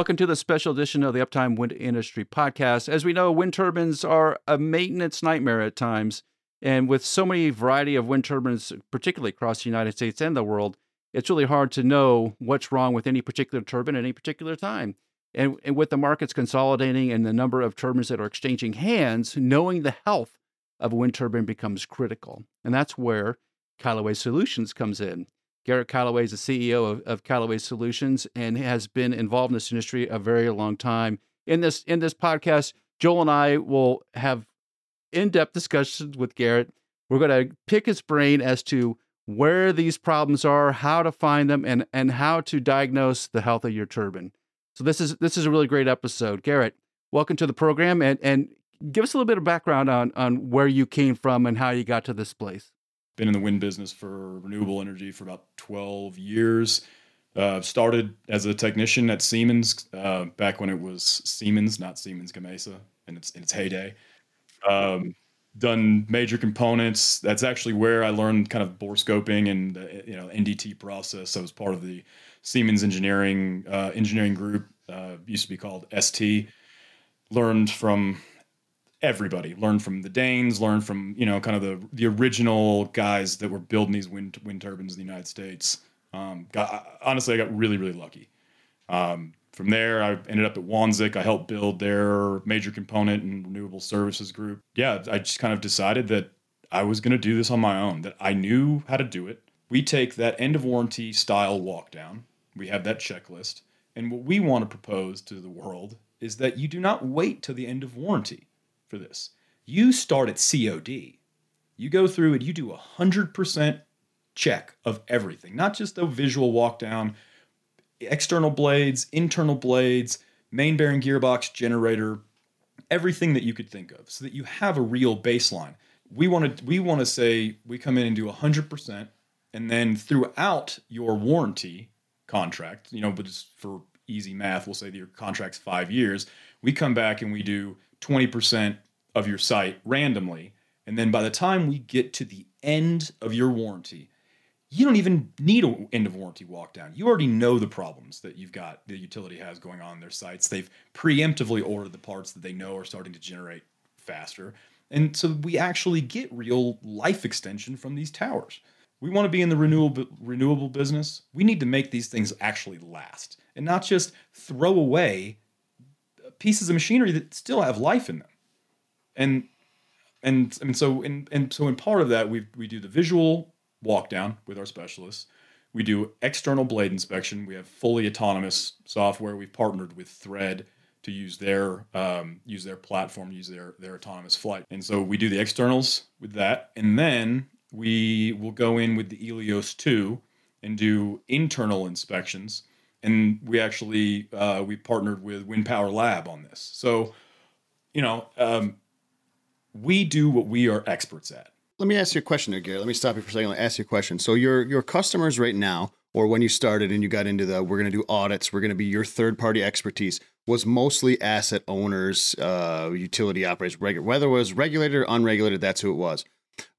Welcome to the special edition of the Uptime Wind Industry Podcast. As we know, wind turbines are a maintenance nightmare at times. And with so many variety of wind turbines, particularly across the United States and the world, it's really hard to know what's wrong with any particular turbine at any particular time. And, and with the markets consolidating and the number of turbines that are exchanging hands, knowing the health of a wind turbine becomes critical. And that's where Calaway Solutions comes in. Garrett Calaway is the CEO of, of Solutions and has been involved in this industry a very long time. In this in this podcast, Joel and I will have in-depth discussions with Garrett. We're going to pick his brain as to where these problems are, how to find them, and and how to diagnose the health of your turbine. So this is this is a really great episode. Garrett, welcome to the program and and give us a little bit of background on on where you came from and how you got to this place been in the wind business for renewable energy for about 12 years. Uh, started as a technician at Siemens uh, back when it was Siemens, not Siemens Gamesa, in its in its heyday. Um, done major components. That's actually where I learned kind of bore scoping and the, you know NDT process. I was part of the Siemens engineering uh, engineering group. Uh, used to be called ST. Learned from everybody learned from the Danes, learned from you know kind of the the original guys that were building these wind wind turbines in the United States. Um, got, honestly, I got really really lucky. Um, from there, I ended up at Wanzek. I helped build their major component and renewable services group. Yeah, I just kind of decided that I was going to do this on my own. That I knew how to do it. We take that end of warranty style walk down. We have that checklist. And what we want to propose to the world is that you do not wait till the end of warranty for this. You start at COD. You go through and you do a 100% check of everything, not just a visual walk down, external blades, internal blades, main bearing gearbox, generator, everything that you could think of so that you have a real baseline. We want to we want to say we come in and do 100% and then throughout your warranty contract, you know, but just for easy math, we'll say that your contract's 5 years, we come back and we do 20% of your site randomly. And then by the time we get to the end of your warranty, you don't even need an end of warranty walk down. You already know the problems that you've got, the utility has going on in their sites. They've preemptively ordered the parts that they know are starting to generate faster. And so we actually get real life extension from these towers. We want to be in the renewable renewable business. We need to make these things actually last and not just throw away pieces of machinery that still have life in them. And and so in and so in part of that we we do the visual walk down with our specialists. We do external blade inspection. We have fully autonomous software. We've partnered with Thread to use their um, use their platform, use their their autonomous flight. And so we do the externals with that, and then we will go in with the Elios 2 and do internal inspections and we actually uh, we partnered with Wind Power Lab on this. So, you know, um, we do what we are experts at. Let me ask you a question there, Gary. Let me stop you for a second. Me ask you a question. So, your your customers right now, or when you started and you got into the, we're going to do audits, we're going to be your third party expertise, was mostly asset owners, uh, utility operators, whether it was regulated or unregulated. That's who it was.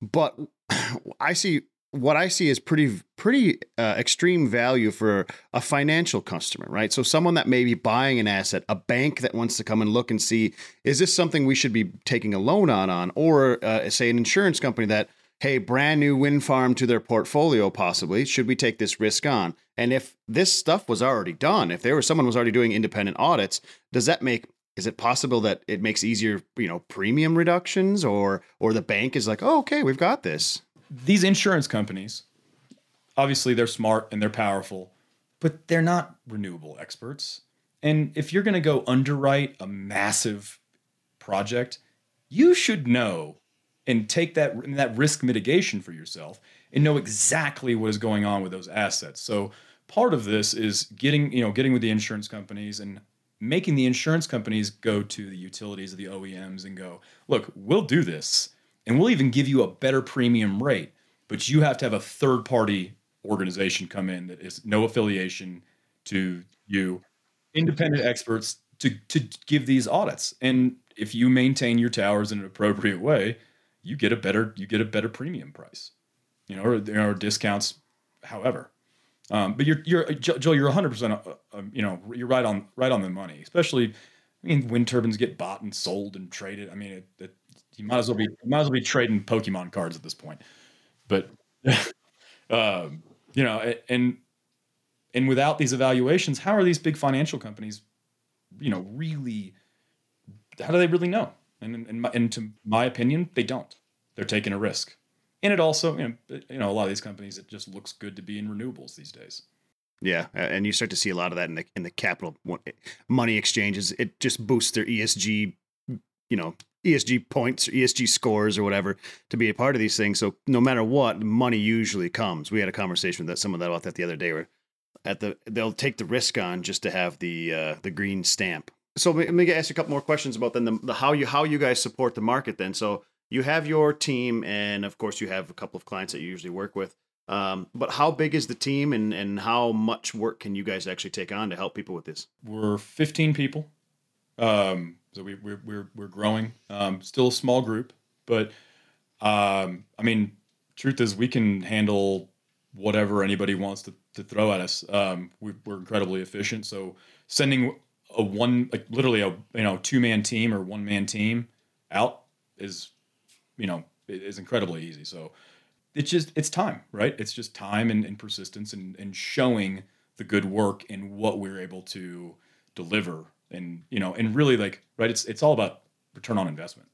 But I see what I see is pretty pretty uh, extreme value for a financial customer, right? So someone that may be buying an asset, a bank that wants to come and look and see is this something we should be taking a loan on on, or uh, say an insurance company that hey, brand new wind farm to their portfolio possibly, should we take this risk on? And if this stuff was already done, if there was someone was already doing independent audits, does that make is it possible that it makes easier, you know, premium reductions or or the bank is like, "Oh, okay, we've got this." these insurance companies, obviously they're smart and they're powerful, but they're not renewable experts. And if you're going to go underwrite a massive project, you should know and take that that risk mitigation for yourself and know exactly what is going on with those assets. So part of this is getting, you know, getting with the insurance companies and making the insurance companies go to the utilities of the OEMs and go, "Look, we'll do this and we'll even give you a better premium rate. But you have to have a third party organization come in that is no affiliation to you, independent experts to, to give these audits. And if you maintain your towers in an appropriate way, you get a better you get a better premium price, you know, or, or discounts, however. Um, but you're you're Joe, you're 100 percent. Uh, um, you know, you're right on right on the money. Especially, I mean, wind turbines get bought and sold and traded. I mean, it, it, you might as well be you might as well be trading Pokemon cards at this point. But, um, you know, and and without these evaluations, how are these big financial companies, you know, really? How do they really know? And and, and to my opinion, they don't. They're taking a risk and it also you know, you know a lot of these companies it just looks good to be in renewables these days yeah and you start to see a lot of that in the in the capital money exchanges it just boosts their esg you know esg points or esg scores or whatever to be a part of these things. So no matter what money usually comes. We had a conversation with that someone that about that the other day where at the they'll take the risk on just to have the uh, the green stamp. So let me ask you a couple more questions about then the, the how you how you guys support the market then. So you have your team, and of course, you have a couple of clients that you usually work with. Um, but how big is the team, and and how much work can you guys actually take on to help people with this? We're 15 people, um, so we, we're we're we're growing. Um, still a small group, but um, I mean, truth is, we can handle whatever anybody wants to, to throw at us. Um, we, are incredibly efficient. So sending a one, like literally a you know two man team or one man team out is you know is incredibly easy. So it's just it's time, right? It's just time and, and persistence and, and showing the good work and what we're able to deliver and you know and really like right it's it's all about return on investment.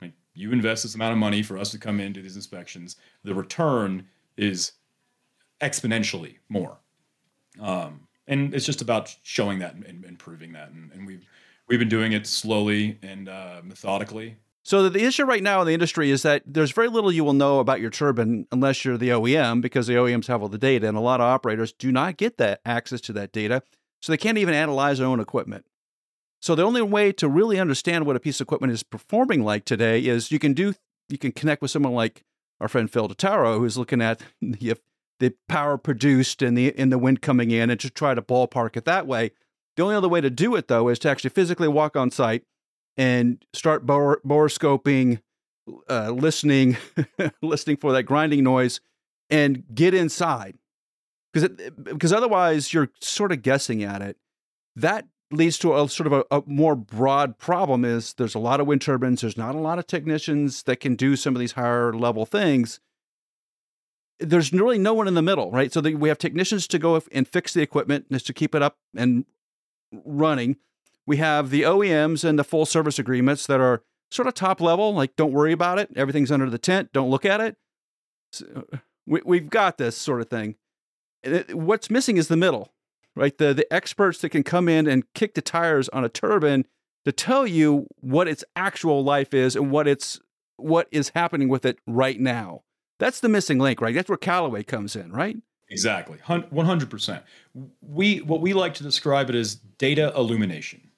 Mean, you invest this amount of money for us to come in do these inspections. The return is exponentially more. Um, and it's just about showing that and, and proving that. And, and, we've we've been doing it slowly and uh, methodically. So the issue right now in the industry is that there's very little you will know about your turbine unless you're the OEM because the OEMs have all the data and a lot of operators do not get that access to that data. So they can't even analyze their own equipment. So the only way to really understand what a piece of equipment is performing like today is you can do you can connect with someone like our friend Phil Totaro who's looking at the the power produced and the in the wind coming in and to try to ballpark it that way. The only other way to do it though is to actually physically walk on site and start bore, borescoping, uh, listening, listening for that grinding noise, and get inside. Because eh, because otherwise you're sort of guessing at it. That leads to a sort of a, a, more broad problem. Is there's a lot of wind turbines. There's not a lot of technicians that can do some of these higher level things. There's really no one in the middle, right? So the, we have technicians to go and fix the equipment, just to keep it up and running we have the OEMs and the full service agreements that are sort of top level, like don't worry about it, everything's under the tent, don't look at it. So uh, we, we've got this sort of thing. What's missing is the middle, right? The the experts that can come in and kick the tires on a turbine to tell you what its actual life is and what it's what is happening with it right now. That's the missing link, right? That's where Calaway comes in, right? Exactly, one hundred percent. We what we like to describe it as data illumination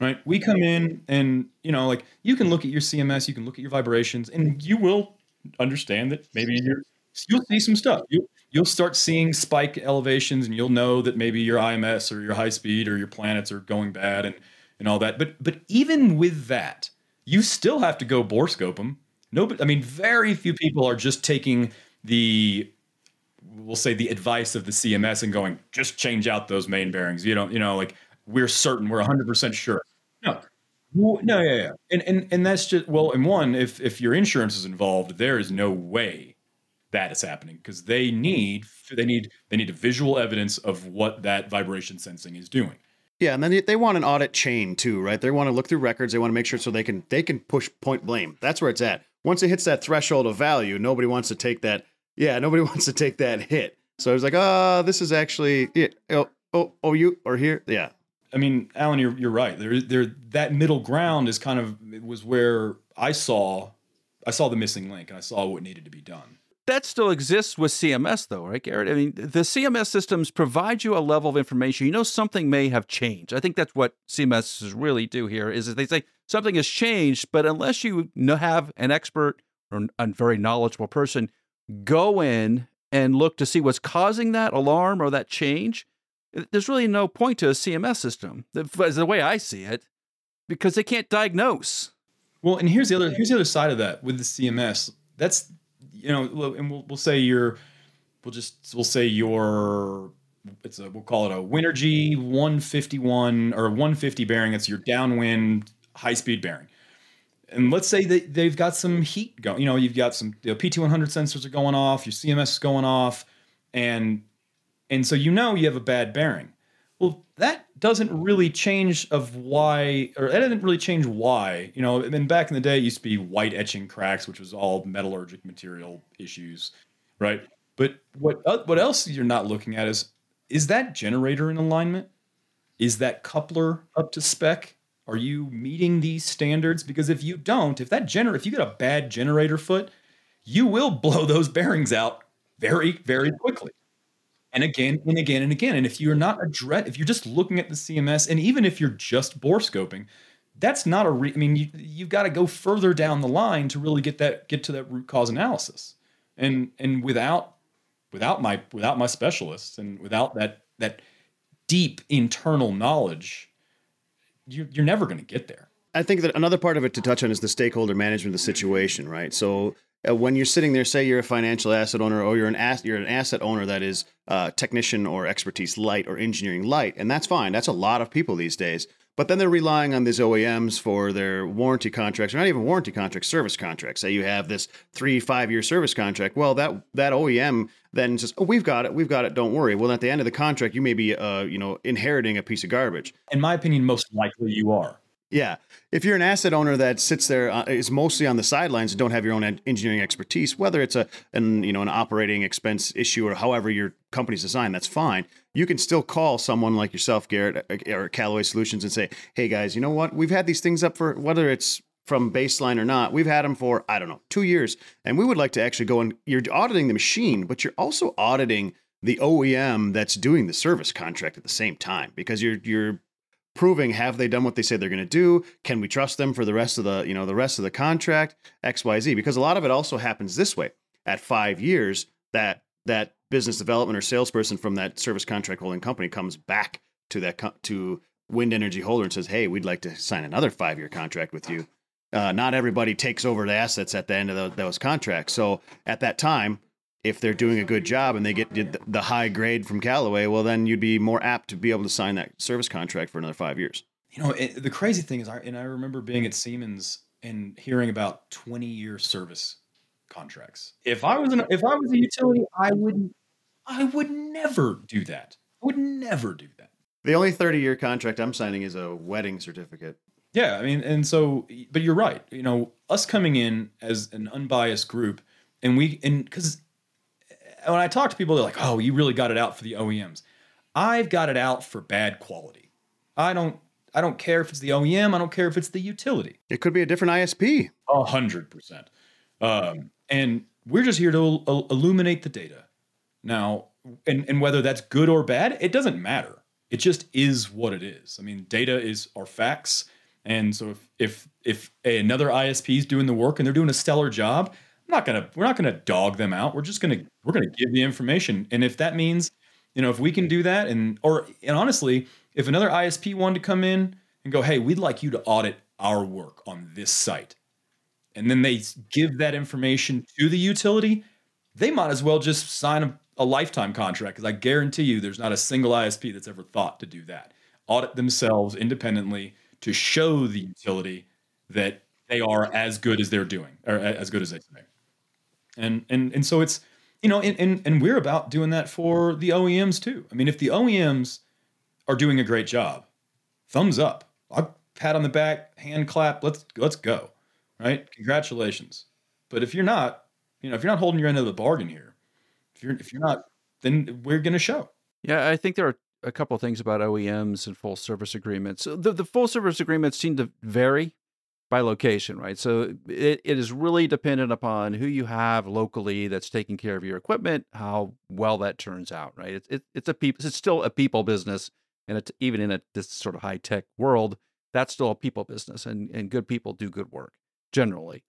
right? We come in and, you know, like you can look at your CMS, you can look at your vibrations, and you will understand that maybe you're, you'll see some stuff. You, you'll start seeing spike elevations and you'll know that maybe your IMS or your high speed or your planets are going bad and, and all that. But, but even with that, you still have to go borescope them. No, I mean, very few people are just taking the we'll say the advice of the CMS and going, just change out those main bearings. You don't, you know, like we're certain, we're 100% sure. No. no, yeah, yeah. And, and and that's just well, and one, if if your insurance is involved, there is no way that is happening because they need they need they need a visual evidence of what that vibration sensing is doing. Yeah, and then they, they want an audit chain too, right? They want to look through records. They want to make sure so they can they can push point blame. That's where it's at. Once it hits that threshold of value, nobody wants to take that. Yeah, nobody wants to take that hit. So it's like, oh, this is actually yeah, oh, oh, oh, you are here, yeah. I mean, Allen, you're you're right. There, there, that middle ground is kind of it was where I saw, I saw the missing link, and I saw what needed to be done. That still exists with CMS, though, right, Garrett? I mean, the CMS systems provide you a level of information. You know, something may have changed. I think that's what CMS really do here. Is they say something has changed, but unless you have an expert or a very knowledgeable person go in and look to see what's causing that alarm or that change, there's really no point to a CMS system, as the way I see it, because they can't diagnose. Well, and here's the other here's the other side of that with the CMS. That's you know, and we'll we'll say you're we'll just we'll say your it's a we'll call it a Winergy 151 or 150 bearing. It's your downwind high speed bearing. And let's say that they've got some heat going. You know, you've got some the PT100 sensors are going off, your CMS is going off, and and so you know you have a bad bearing. Well, that doesn't really change of why, or that didn't really change why. You know, and back in the day, it used to be white etching cracks, which was all metallurgic material issues, right? But what what else you're not looking at is is that generator in alignment? Is that coupler up to spec? Are you meeting these standards? Because if you don't, if that gener if you get a bad generator foot, you will blow those bearings out very, very quickly. And again and again and again. And if you're not address if you're just looking at the CMS, and even if you're just bore scoping, that's not a re- I mean, you, you've got to go further down the line to really get that get to that root cause analysis. And and without without my without my specialists and without that that deep internal knowledge, you're, you're never going to get there. I think that another part of it to touch on is the stakeholder management of the situation, right? So uh, when you're sitting there, say you're a financial asset owner or you're an you're an asset owner that is uh, technician or expertise light or engineering light, and that's fine. That's a lot of people these days. But then they're relying on these OEMs for their warranty contracts, or not even warranty contracts, service contracts. Say you have this three, five year service contract. Well, that that OEM then says, "Oh, we've got it, we've got it. Don't worry." Well, at the end of the contract, you may be, uh, you know, inheriting a piece of garbage. In my opinion, most likely you are. Yeah, if you're an asset owner that sits there uh, is mostly on the sidelines and don't have your own engineering expertise, whether it's a an you know an operating expense issue or however your company's designed, that's fine. You can still call someone like yourself, Garrett, uh, or Calaway Solutions, and say, "Hey guys, you know what? We've had these things up for whether it's from baseline or not. We've had them for I don't know two years, and we would like to actually go and you're auditing the machine, but you're also auditing." the OEM that's doing the service contract at the same time because you're you're proving have they done what they say they're going to do? Can we trust them for the rest of the you know the rest of the contract? Xyz because a lot of it also happens this way. At five years that that business development or salesperson from that service contract holding company comes back to that co- to wind energy holder and says hey we'd like to sign another five year contract with you. Uh, not everybody takes over the assets at the end of the, those contracts. So at that time if they're doing a good job and they get the high grade from Calaway, well, then you'd be more apt to be able to sign that service contract for another five years. You know, it, the crazy thing is, I, and I remember being at Siemens and hearing about 20 year service contracts. If I was an, if I was a utility, I would I would never do that. I would never do that. The only 30 year contract I'm signing is a wedding certificate. Yeah, I mean, and so, but you're right. You know, us coming in as an unbiased group, and we, and because when I talk to people, they're like, "Oh, you really got it out for the OEMs." I've got it out for bad quality. I don't. I don't care if it's the OEM. I don't care if it's the utility. It could be a different ISP. A hundred percent. Um, and we're just here to il- illuminate the data. Now, and and whether that's good or bad, it doesn't matter. It just is what it is. I mean, data is our facts. And so if if if another ISP is doing the work and they're doing a stellar job, not gonna we're not gonna dog them out. We're just gonna we're gonna give the information. And if that means, you know, if we can do that, and or and honestly, if another ISP wanted to come in and go, hey, we'd like you to audit our work on this site, and then they give that information to the utility, they might as well just sign a, a lifetime contract because I guarantee you, there's not a single ISP that's ever thought to do that. Audit themselves independently to show the utility that they are as good as they're doing or as good as they say and and and so it's you know and, and and we're about doing that for the OEMs too. I mean, if the OEMs are doing a great job, thumbs up. I pat on the back, hand clap. Let's let's go, right? Congratulations. But if you're not, you know, if you're not holding your end of the bargain here, if you're if you're not, then we're going to show. Yeah, I think there are a couple of things about OEMs and full service agreements. The, the full service agreements seem to vary by location, right? So it, it is really dependent upon who you have locally that's taking care of your equipment, how well that turns out, right? It's it, it's a people, it's still a people business, and it's even in a this sort of high tech world, that's still a people business, and and good people do good work generally.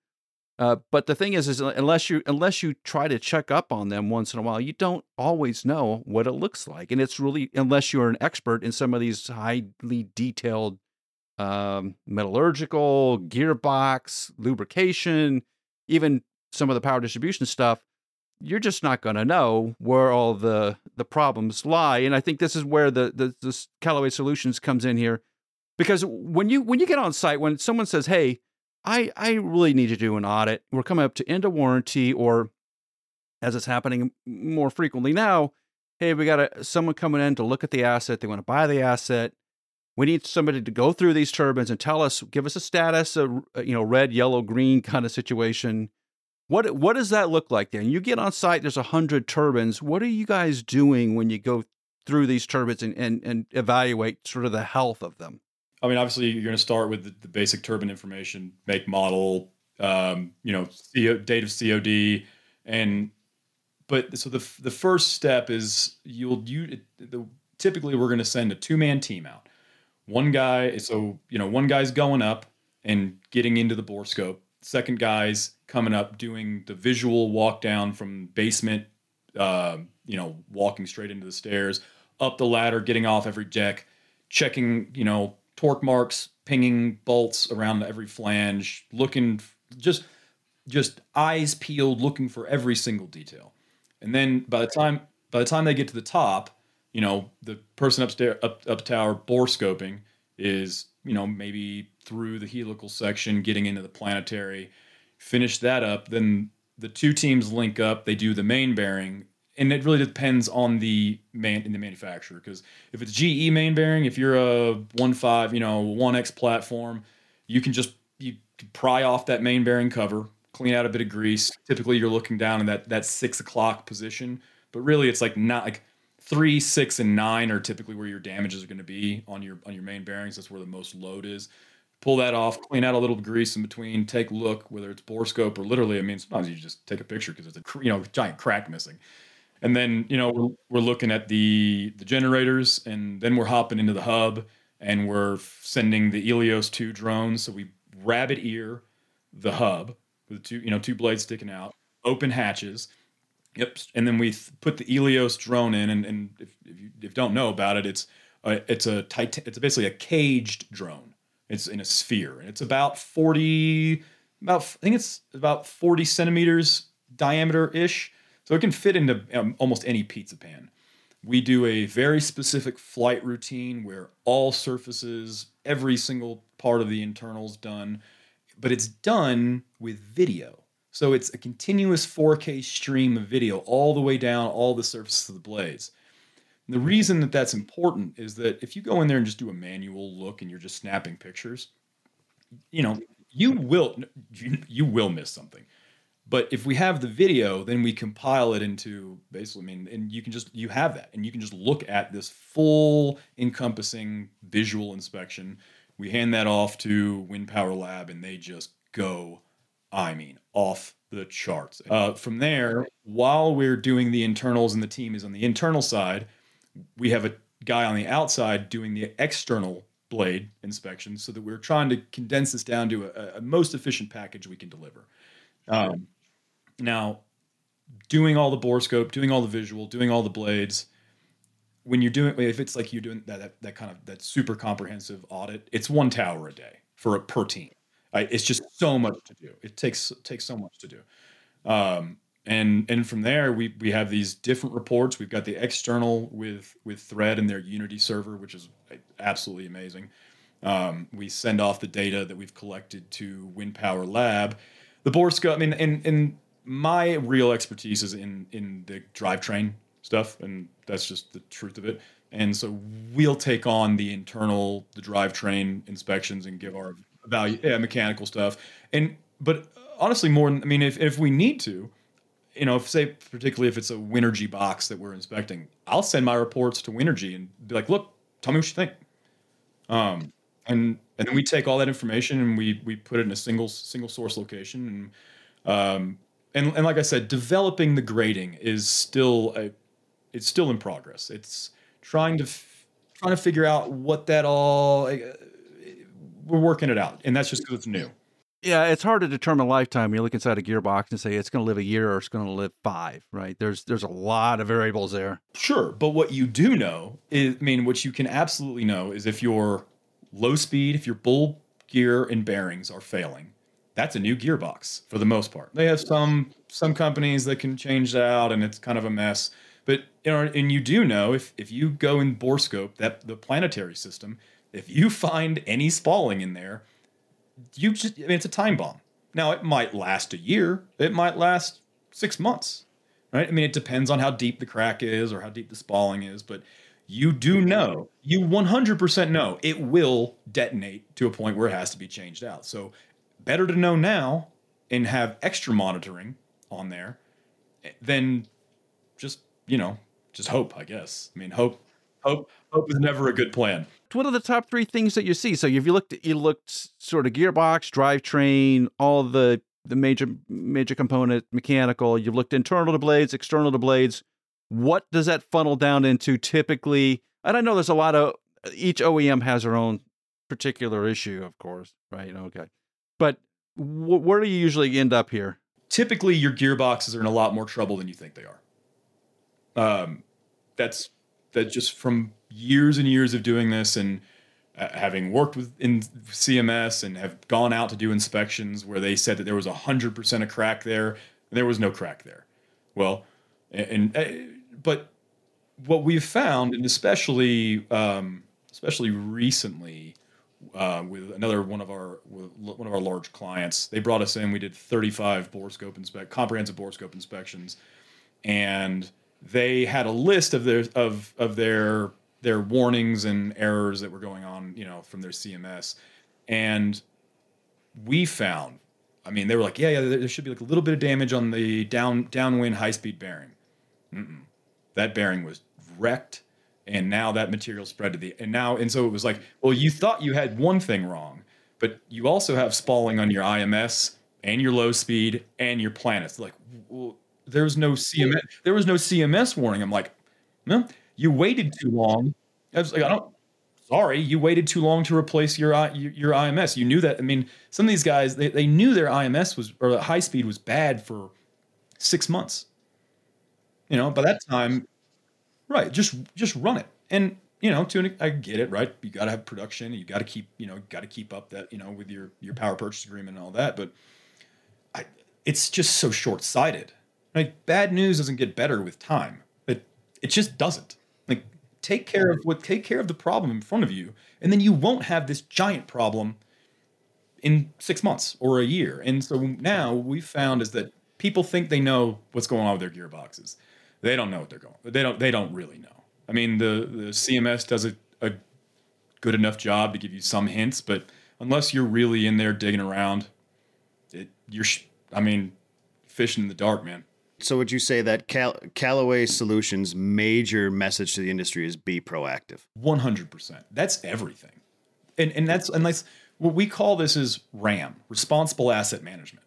Uh, but the thing is, is unless you unless you try to check up on them once in a while, you don't always know what it looks like, and it's really unless you're an expert in some of these highly detailed um, metallurgical, gearbox, lubrication, even some of the power distribution stuff, you're just not going to know where all the the problems lie. And I think this is where the the this Calaway Solutions comes in here, because when you when you get on site, when someone says, "Hey, I I really need to do an audit," we're coming up to end of warranty, or as it's happening more frequently now, hey, we got a, someone coming in to look at the asset. They want to buy the asset. We need somebody to go through these turbines and tell us, give us a status, a you know, red, yellow, green kind of situation. What what does that look like then? You get on site, there's a hundred turbines. What are you guys doing when you go through these turbines and, and, and evaluate sort of the health of them? I mean, obviously, you're going to start with the, the basic turbine information, make, model, um, you know, CO, date of COD, and but so the the first step is you'll you the, typically we're going to send a two man team out. One guy, so you know, one guy's going up and getting into the borescope. Second guy's coming up doing the visual walk down from basement, uh, you know, walking straight into the stairs, up the ladder, getting off every deck, checking, you know, torque marks, pinging bolts around every flange, looking just just eyes peeled, looking for every single detail. And then by the time by the time they get to the top, you know, the person upstairs up up tower bore scoping is, you know, maybe through the helical section, getting into the planetary, finish that up, then the two teams link up, they do the main bearing, and it really depends on the man in the manufacturer because if it's GE main bearing, if you're a one five, you know, one X platform, you can just you pry off that main bearing cover, clean out a bit of grease. Typically, you're looking down in that that six o'clock position, but really, it's like not like three, six, and nine are typically where your damages are going to be on your on your main bearings. That's where the most load is. Pull that off, clean out a little grease in between, take a look, whether it's bore scope or literally. I mean, sometimes you just take a picture because it's a you know giant crack missing. And then you know we're, we're looking at the the generators, and then we're hopping into the hub, and we're sending the Elios two drones. So we rabbit ear the hub with two you know two blades sticking out, open hatches. Yep, and then we th- put the Elios drone in, and, and if, if, you, if you don't know about it, it's a, it's a titan- it's basically a caged drone. It's in a sphere, and it's about forty, about I think it's about forty centimeters diameter ish, so it can fit into um, almost any pizza pan. We do a very specific flight routine where all surfaces, every single part of the internals done, but it's done with video. So it's a continuous 4K stream of video all the way down all the surfaces of the blades. And the reason that that's important is that if you go in there and just do a manual look and you're just snapping pictures, you know, you will you, you will miss something. But if we have the video, then we compile it into basically, I mean, and you can just you have that, and you can just look at this full encompassing visual inspection. We hand that off to Wind Power Lab, and they just go, I mean, off the charts. Uh, from there, while we're doing the internals and the team is on the internal side, we have a guy on the outside doing the external blade inspection so that we're trying to condense this down to a, a most efficient package we can deliver. Um, now, doing all the bore scope, doing all the visual, doing all the blades, when you're doing, if it's like you're doing that, that, that kind of that super comprehensive audit, it's one tower a day for a per team. I, it's just so much to do. It takes takes so much to do. Um, and and from there we we have these different reports. We've got the external with with Thread and their Unity server, which is absolutely amazing. Um, we send off the data that we've collected to Wind Power Lab. The borescope, I mean, and and my real expertise is in in the drivetrain stuff, and that's just the truth of it. And so we'll take on the internal, the drivetrain inspections and give our value, yeah, mechanical stuff. And but honestly, more. Than I mean, if if we need to, you know, if say particularly if it's a Winergy box that we're inspecting, I'll send my reports to Winergy and be like, look, tell me what you think. Um, and and then we take all that information and we we put it in a single single source location and um and and like I said, developing the grading is still a it's still in progress. It's trying to f- trying to figure out what that all. We're working it out, and that's just because it's new. Yeah, it's hard to determine lifetime. You look inside a gearbox and say it's going to live a year or it's going to live five, right? There's there's a lot of variables there. Sure, but what you do know is, I mean, what you can absolutely know is if your low speed, if your bull gear and bearings are failing, that's a new gearbox for the most part. They have some some companies that can change that out, and it's kind of a mess. But you know, and you do know if if you go in borescope that the planetary system, if you find any spalling in there, you just I mean, it's a time bomb. Now it might last a year, it might last six months, right? I mean, it depends on how deep the crack is or how deep the spalling is, but you do know, you 100% know it will detonate to a point where it has to be changed out. So better to know now and have extra monitoring on there than just, you know, just hope, I guess. I mean, hope hope hope is never a good plan. What are the top three things that you see? So if you looked, you looked sort of gearbox, drivetrain, all the the major major component, mechanical. You've looked internal to blades, external to blades. What does that funnel down into typically? And I know there's a lot of each OEM has their own particular issue, of course, right? Okay, but wh- where do you usually end up here? Typically, your gearboxes are in a lot more trouble than you think they are. Um, that's that just from years and years of doing this and uh, having worked with in CMS and have gone out to do inspections where they said that there was a hundred percent of crack there, there was no crack there. Well, and, and uh, but what we've found, and especially um, especially recently, uh, with another one of our one of our large clients, they brought us in. We did 35 borescope inspect comprehensive borescope inspections, and they had a list of their of of their their warnings and errors that were going on, you know, from their CMS. And we found, I mean, they were like, yeah, yeah, there should be like a little bit of damage on the down downwind high speed bearing. Mm-mm. That bearing was wrecked, and now that material spread to the and now and so it was like, well, you thought you had one thing wrong, but you also have spalling on your IMS and your low speed and your planets. Like, well, there was no CMS. There was no CMS warning. I'm like, no, you waited too long. I was like, I don't. Sorry, you waited too long to replace your your, IMS. You knew that. I mean, some of these guys they, they knew their IMS was or high speed was bad for six months. You know, by that time, right? Just just run it, and you know, to an, I get it, right? You got to have production. You got to keep, you know, got to keep up that, you know, with your your power purchase agreement and all that. But I, it's just so short sighted. Like bad news doesn't get better with time. It it just doesn't. Take care of what take care of the problem in front of you, and then you won't have this giant problem in six months or a year. And so now we've found is that people think they know what's going on with their gearboxes. They don't know what they're going. They don't. They don't really know. I mean, the the CMS does a, a good enough job to give you some hints, but unless you're really in there digging around, it you're. I mean, fishing in the dark, man. So would you say that Cal- Calaway Solutions' major message to the industry is be proactive? One hundred percent. That's everything, and and that's unless what we call this is RAM, responsible asset management.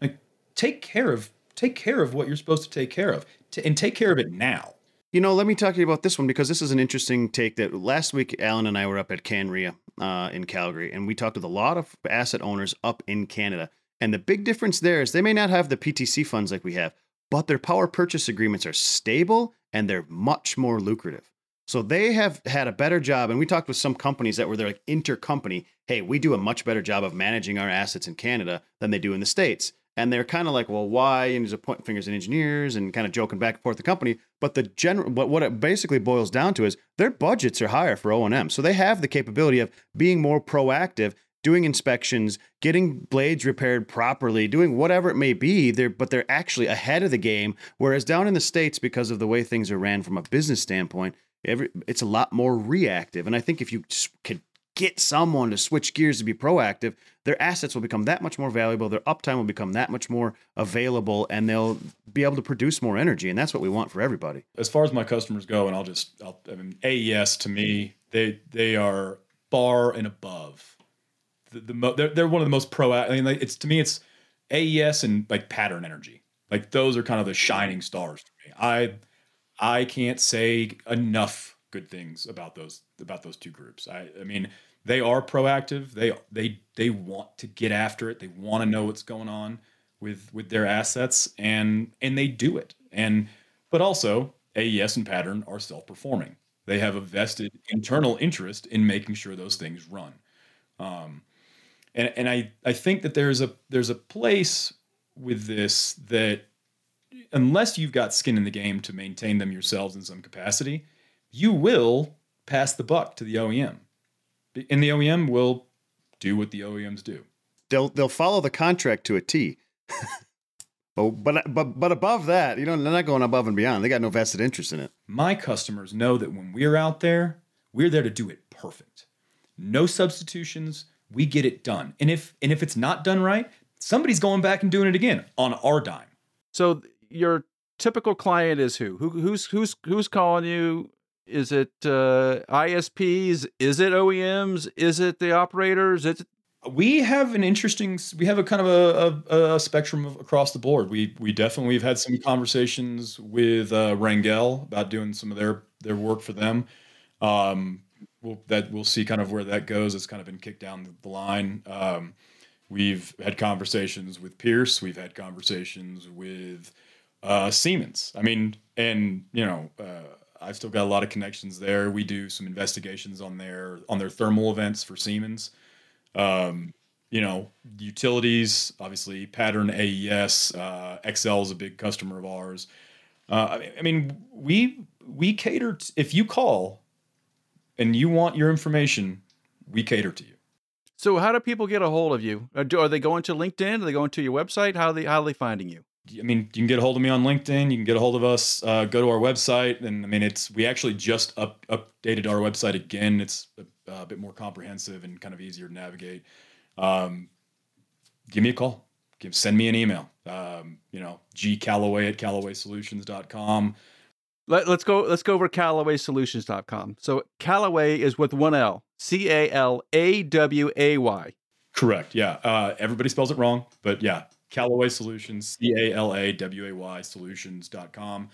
Like take care of take care of what you're supposed to take care of, t- and take care of it now. You know, let me talk to you about this one because this is an interesting take. That last week, Allen and I were up at CanREA uh, in Calgary, and we talked with a lot of asset owners up in Canada. And the big difference there is they may not have the PTC funds like we have, but their power purchase agreements are stable and they're much more lucrative. So they have had a better job. And we talked with some companies that were they're like intercompany. Hey, we do a much better job of managing our assets in Canada than they do in the States. And they're kind of like, well, why? And there's a point fingers at engineers and kind of joking back and forth the company. But the general, what what it basically boils down to is their budgets are higher for O and M, so they have the capability of being more proactive doing inspections, getting blades repaired properly, doing whatever it may be. They're but they're actually ahead of the game. Whereas down in the states, because of the way things are ran from a business standpoint, every it's a lot more reactive. And I think if you could get someone to switch gears to be proactive, their assets will become that much more valuable. Their uptime will become that much more available, and they'll be able to produce more energy. And that's what we want for everybody. As far as my customers go, and I'll just, I'll, I mean, AES to me, they they are bar and above the, the mo- they're, they're one of the most pro. I mean, like, it's to me, it's AES and like Pattern Energy. Like those are kind of the shining stars to me. I I can't say enough good things about those about those two groups. I I mean, they are proactive. They they they want to get after it. They want to know what's going on with with their assets and and they do it. And but also AES and Pattern are self-performing. They have a vested internal interest in making sure those things run. Um, and and I I think that there's a there's a place with this that unless you've got skin in the game to maintain them yourselves in some capacity, you will pass the buck to the OEM, and the OEM will do what the OEMs do. They'll they'll follow the contract to a T. but oh, but but but above that, you know, they're not going above and beyond. They got no vested interest in it. My customers know that when we're out there, we're there to do it perfect. No substitutions. We get it done. And if and if it's not done right, somebody's going back and doing it again on our dime. So your typical client is who? Who who's who's who's calling you? Is it uh, ISPs? Is it OEMs? Is it the operators? Is it we have an interesting we have a kind of a, a, a spectrum of, across the board we we definitely we've had some conversations with uh, Rangel about doing some of their their work for them um we'll that we'll see kind of where that goes. It's kind of been kicked down the line. Um we've had conversations with Pearce. We've had conversations with uh Siemens. I mean and you know uh I've still got a lot of connections there. We do some investigations on their on their thermal events for Siemens. Um, you know, utilities, obviously, Pattern AES, uh, Xcel is a big customer of ours. Uh, I mean, we we cater. T- if you call and you want your information, we cater to you. So, how do people get a hold of you? Are, are they going to LinkedIn? Are they going to your website? How are they how are they finding you? I mean, you can get a hold of me on LinkedIn. You can get a hold of us. Uh, go to our website, and I mean, it's we actually just up, updated our website again. It's a, a, bit more comprehensive and kind of easier to navigate. Um, give me a call. Give send me an email. Um, you know, G Calaway at CalawaySolutions.com. Let, let's go. Let's go over CalawaySolutions.com. So Calaway is with one L. C A L A W A Y. Correct. Yeah. Uh, everybody spells it wrong, but yeah, Calaway Solutions, C A L A W A Y solutions.com.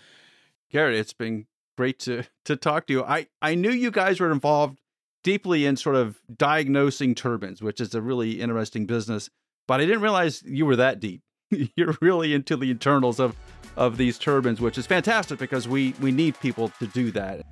Garrett, it's been great to to talk to you. I I knew you guys were involved deeply in sort of diagnosing turbines, which is a really interesting business, but I didn't realize you were that deep. You're really into the internals of of these turbines, which is fantastic because we we need people to do that.